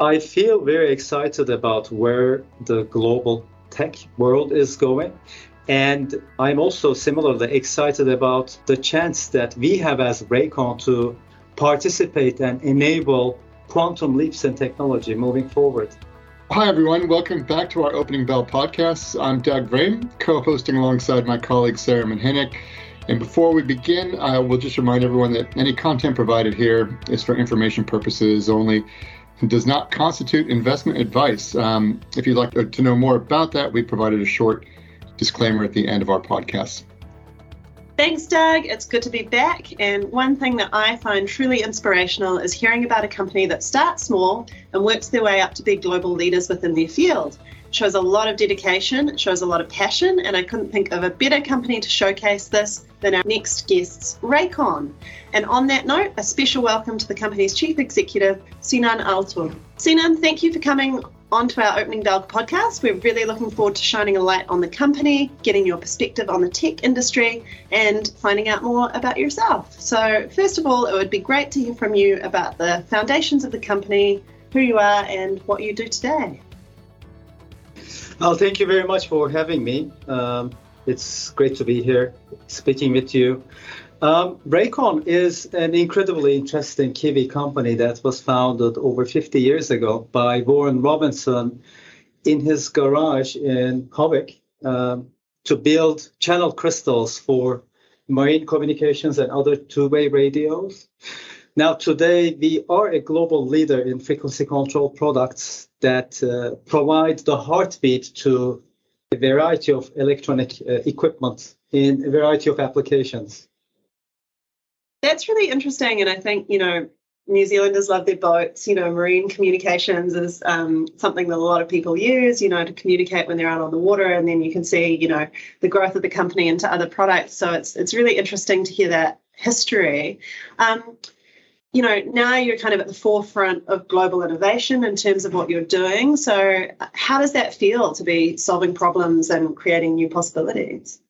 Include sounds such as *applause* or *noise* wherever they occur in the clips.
I feel very excited about where the global tech world is going. And I'm also similarly excited about the chance that we have as Rakon to participate and enable quantum leaps in technology moving forward. Hi, everyone. Welcome back to our Opening Bell podcast. I'm Doug Vrame, co hosting alongside my colleague Sarah Manhinnick. And before we begin, I will just remind everyone that any content provided here is for information purposes only does not constitute investment advice. Um, if you'd like to know more about that, we provided a short disclaimer at the end of our podcast. Thanks, Doug. It's good to be back. And one thing that I find truly inspirational is hearing about a company that starts small and works their way up to be global leaders within their field. Shows a lot of dedication, it shows a lot of passion, and I couldn't think of a better company to showcase this than our next guests, Rakon. And on that note, a special welcome to the company's Chief Executive, Sinan Altug. Sinan, thank you for coming onto our Opening Bell podcast. We're really looking forward to shining a light on the company, getting your perspective on the tech industry, and finding out more about yourself. So, first of all, it would be great to hear from you about the foundations of the company, who you are, and what you do today. Well, thank you very much for having me. Um, it's great to be here speaking with you. Um, Rakon is an incredibly interesting Kiwi company that was founded over 50 years ago by Warren Robinson in his garage in Howick um, to build channel crystals for marine communications and other two-way radios. Now, today, we are a global leader in frequency control products that uh, provide the heartbeat to a variety of electronic uh, equipment in a variety of applications. That's really interesting. And I think, you know, New Zealanders love their boats. You know, marine communications is um, something that a lot of people use, you know, to communicate when they're out on the water. And then you can see, you know, the growth of the company into other products. So it's it's really interesting to hear that history. Um, you know, now you're kind of at the forefront of global innovation in terms of what you're doing. So, how does that feel to be solving problems and creating new possibilities?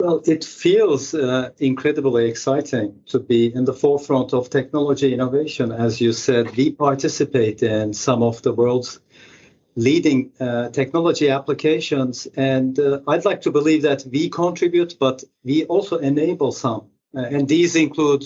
Well, it feels uh, incredibly exciting to be in the forefront of technology innovation. As you said, we participate in some of the world's leading uh, technology applications. And uh, I'd like to believe that we contribute, but we also enable some. Uh, and these include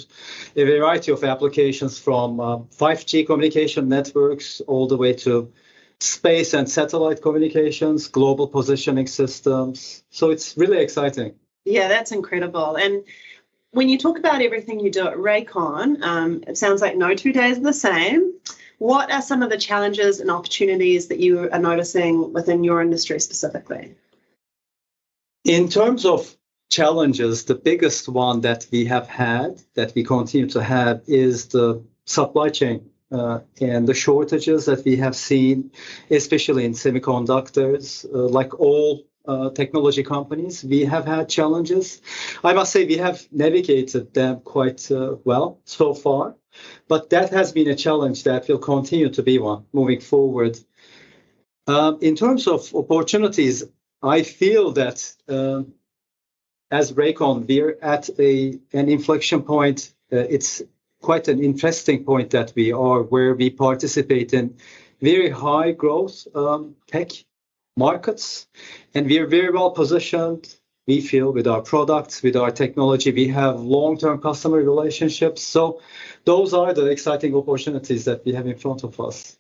a variety of applications from 5G uh, communication networks all the way to space and satellite communications, global positioning systems. So it's really exciting. Yeah, that's incredible. And when you talk about everything you do at Rakon, um, it sounds like no two days are the same. What are some of the challenges and opportunities that you are noticing within your industry specifically? In terms of challenges, the biggest one that we have had, that we continue to have, is the supply chain uh, and the shortages that we have seen, especially in semiconductors. Uh, like all uh, technology companies. We have had challenges. I must say we have navigated them quite uh, well so far, but that has been a challenge that will continue to be one moving forward. Um, in terms of opportunities, I feel that uh, as Rakon, we're at a an inflection point. Uh, it's quite an interesting point that we are, where we participate in very high growth um, tech markets. And we are very well positioned, we feel, with our products, with our technology. We have long term customer relationships. So those are the exciting opportunities that we have in front of us.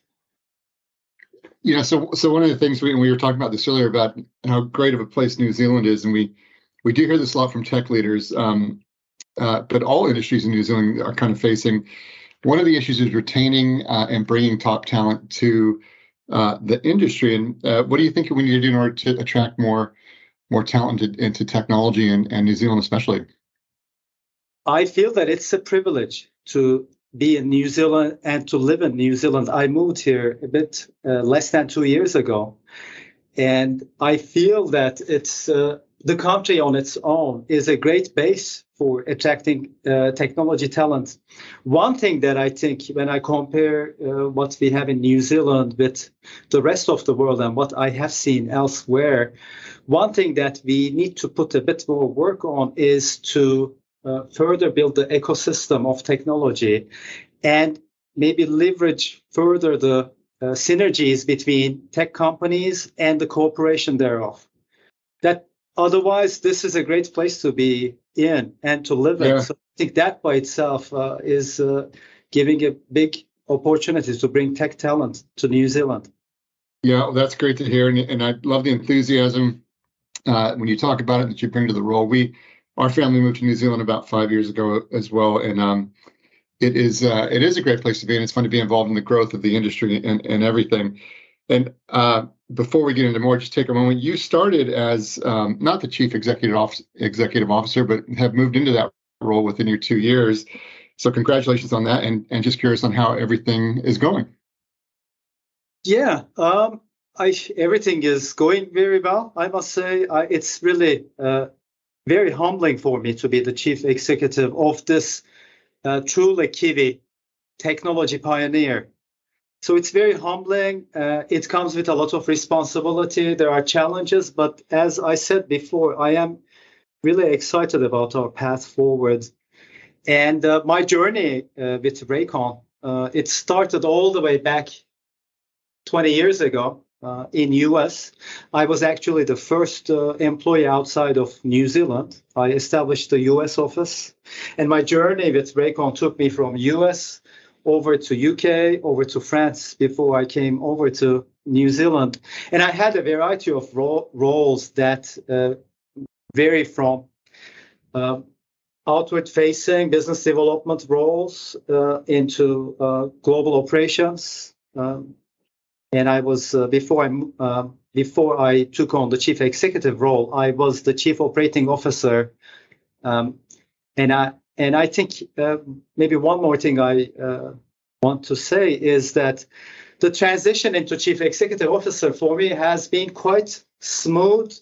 Yeah, so so one of the things we, we were talking about this earlier about how great of a place New Zealand is, and we we do hear this a lot from tech leaders, um, uh, but all industries in New Zealand are kind of facing. One of the issues is retaining uh, and bringing top talent to uh, the industry. And uh, what do you think we need to do in order to attract more more talent into technology and, and New Zealand especially? I feel that it's a privilege to be in New Zealand and to live in New Zealand. I moved here a bit uh, less than two years ago, and I feel that it's uh, the country on its own is a great base for attracting uh, technology talent. One thing that I think when I compare uh, what we have in New Zealand with the rest of the world and what I have seen elsewhere, one thing that we need to put a bit more work on is to uh, further build the ecosystem of technology and maybe leverage further the uh, synergies between tech companies and the cooperation thereof. That otherwise, this is a great place to be in and to live yeah. in. So I think that by itself uh, is uh, giving a big opportunity to bring tech talent to New Zealand. Yeah, well, that's great to hear, and, and I love the enthusiasm uh, when you talk about it that you bring to the role. We, our family moved to New Zealand about five years ago as well, and um, it is uh, it is a great place to be, and it's fun to be involved in the growth of the industry and, and everything. And uh, before we get into more, just take a moment. You started as um, not the chief executive officer, executive officer, but have moved into that role within your two years. So congratulations on that, and and just curious on how everything is going. Yeah, um, I, everything is going very well. I must say, I, it's really uh, very humbling for me to be the chief executive of this uh, truly Kiwi technology pioneer. So it's very humbling. Uh, it comes with a lot of responsibility. There are challenges, but as I said before, I am really excited about our path forward. And uh, my journey uh, with Rakon, uh, it started all the way back 20 years ago uh, in US. I was actually the first uh, employee outside of New Zealand. I established the US office, and my journey with Rakon took me from US over to UK, over to France before I came over to New Zealand. And I had a variety of ro- roles that uh, vary from uh, outward facing business development roles uh, into uh, global operations. Um, and I was uh, before I uh, before I took on the chief executive role, I was the chief operating officer, um, and I and I think uh, maybe one more thing I uh, want to say is that the transition into chief executive officer for me has been quite smooth,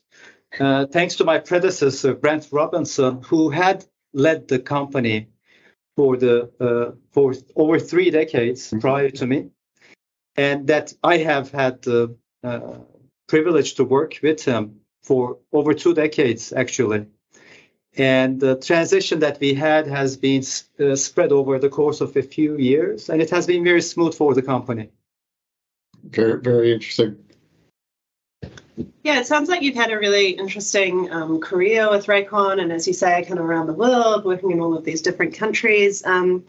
uh, thanks to my predecessor Brent Robinson, who had led the company for the uh, for over three decades mm-hmm. prior to me and that I have had the uh, privilege to work with him for over two decades, actually. And the transition that we had has been uh, spread over the course of a few years, and it has been very smooth for the company. Very, very interesting. Yeah, it sounds like you've had a really interesting um, career with Rakon, and as you say, kind of around the world, working in all of these different countries. Um,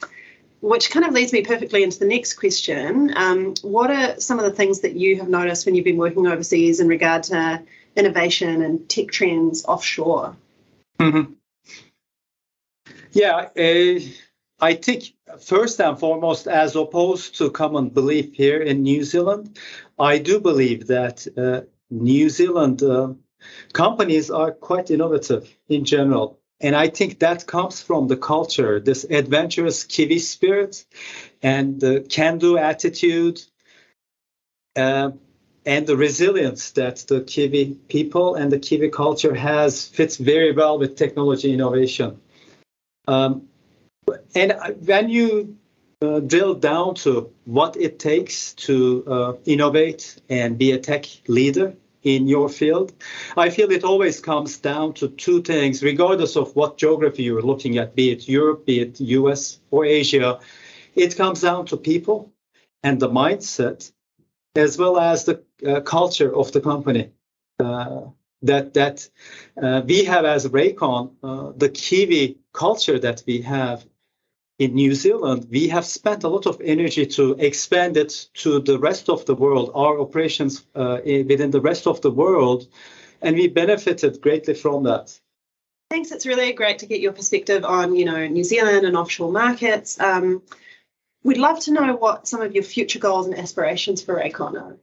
which kind of leads me perfectly into the next question. Um, what are some of the things that you have noticed when you've been working overseas in regard to innovation and tech trends offshore? Mm-hmm. Yeah, uh, I think first and foremost, as opposed to common belief here in New Zealand, I do believe that uh, New Zealand uh, companies are quite innovative in general. And I think that comes from the culture, this adventurous Kiwi spirit and the can do attitude uh, and the resilience that the Kiwi people and the Kiwi culture has fits very well with technology innovation. Um, and when you uh, drill down to what it takes to uh, innovate and be a tech leader, in your field. I feel it always comes down to two things, regardless of what geography you're looking at, be it Europe, be it US or Asia. It comes down to people and the mindset, as well as the uh, culture of the company. Uh, that that uh, we have as Rakon, uh, the Kiwi culture that we have in New Zealand, we have spent a lot of energy to expand it to the rest of the world, our operations uh, within the rest of the world, and we benefited greatly from that. Thanks. It's really great to get your perspective on, you know, New Zealand and offshore markets. Um, we'd love to know what some of your future goals and aspirations for Rakon are.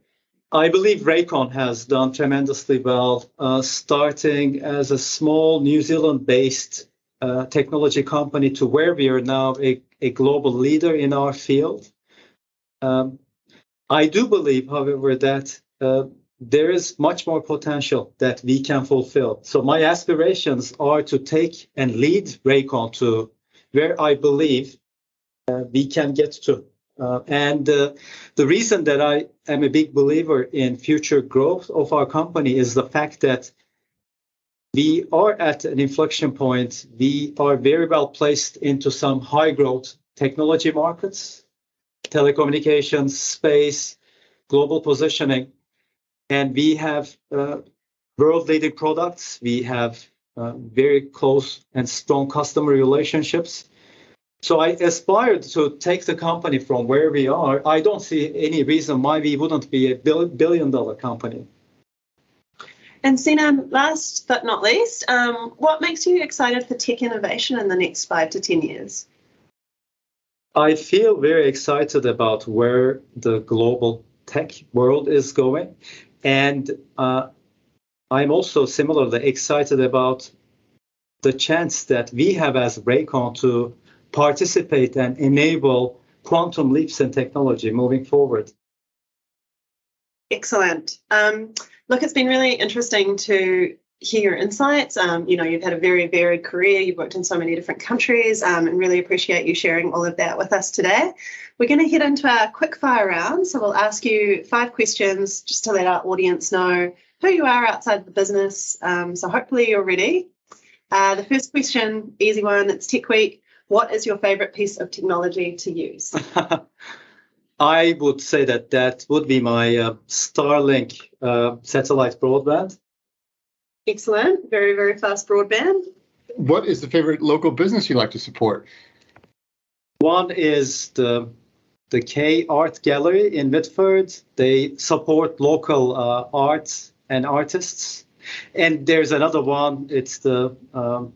I believe Rakon has done tremendously well, uh, starting as a small New Zealand-based uh, technology company to where we are now a, a global leader in our field. Um, I do believe, however, that uh, there is much more potential that we can fulfill. So my aspirations are to take and lead Rakon to where I believe we can get to. Uh, and uh, the reason that I am a big believer in future growth of our company is the fact that we are at an inflection point. We are very well placed into some high growth technology markets, telecommunications, space, global positioning, and we have uh, world-leading products. We have uh, very close and strong customer relationships. So I aspired to take the company from where we are. I don't see any reason why we wouldn't be a billion dollar company. And Sinan, last but not least, um, what makes you excited for tech innovation in the next five to 10 years? I feel very excited about where the global tech world is going. And uh, I'm also similarly excited about the chance that we have as Rakon to participate and enable quantum leaps in technology moving forward. Excellent. Um, look, it's been really interesting to hear your insights. Um, you know, you've had a very varied career. You've worked in so many different countries, um, and really appreciate you sharing all of that with us today. We're going to head into our quick fire round. So we'll ask you five questions just to let our audience know who you are outside the business. Um, so hopefully you're ready. Uh, the first question, easy one. It's Tech Week. What is your favorite piece of technology to use? *laughs* I would say that that would be my uh, Starlink uh, satellite broadband. Excellent. Very, very fast broadband. What is the favorite local business you like to support? One is the the K Art Gallery in Whitford. They support local uh, arts and artists. And there's another one. It's the um,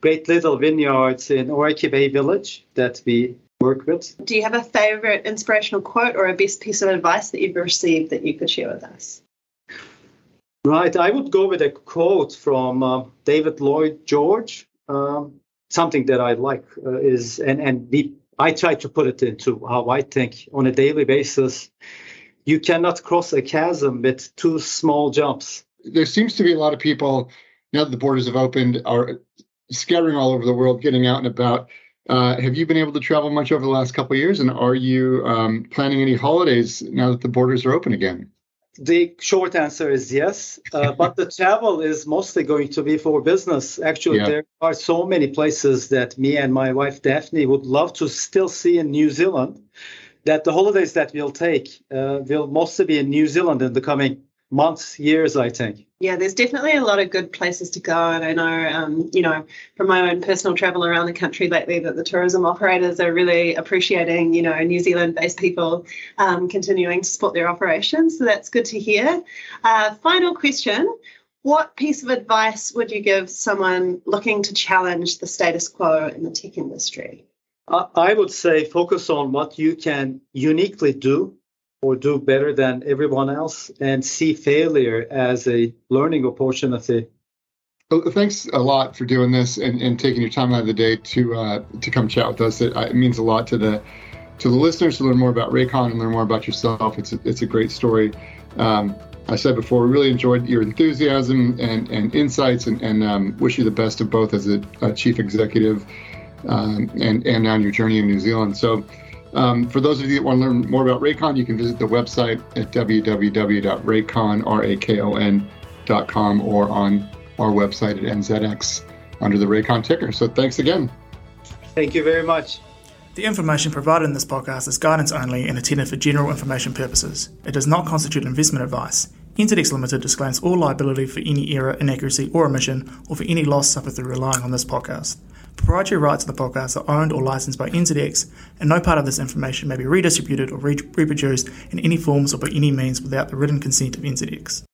Great Little Vineyards in Orakei Bay Village that we work with. Do you have a favorite inspirational quote or a best piece of advice that you've received that you could share with us? Right, I would go with a quote from uh, David Lloyd George. Um, something that I like uh, is, and and we, I try to put it into how I think on a daily basis. You cannot cross a chasm with two small jumps. There seems to be a lot of people now that the borders have opened are scattering all over the world, getting out and about. Uh, have you been able to travel much over the last couple of years, and are you um, planning any holidays now that the borders are open again? The short answer is yes, uh, *laughs* but the travel is mostly going to be for business. Actually, yeah. there are so many places that me and my wife Daphne would love to still see in New Zealand. That the holidays that we'll take uh, will mostly be in New Zealand in the coming months, years, I think. Yeah, there's definitely a lot of good places to go. And I know, um, you know, from my own personal travel around the country lately, that the tourism operators are really appreciating, you know, New Zealand based people um, continuing to support their operations. So that's good to hear. Uh, final question What piece of advice would you give someone looking to challenge the status quo in the tech industry? I would say focus on what you can uniquely do or do better than everyone else and see failure as a learning opportunity. Thanks a lot for doing this and, and taking your time out of the day to uh, to come chat with us. It, it, means a lot to the to the listeners to learn more about Rakon and learn more about yourself. It's a, it's a great story. Um, I said before, we really enjoyed your enthusiasm and, and insights and, and um, wish you the best of both as a, a chief executive um, and, and on your journey in New Zealand. So um, for those of you that want to learn more about Rakon, you can visit the website at www.rakon.com or on our website at NZX under the Rakon ticker. So thanks again. Thank you very much. The information provided in this podcast is guidance only and intended for general information purposes. It does not constitute investment advice. NZX Limited disclaims all liability for any error, inaccuracy, or omission, or for any loss suffered through relying on this podcast. Proprietary rights of the podcast are owned or licensed by NZX, and no part of this information may be redistributed or re- reproduced in any forms or by any means without the written consent of NZX.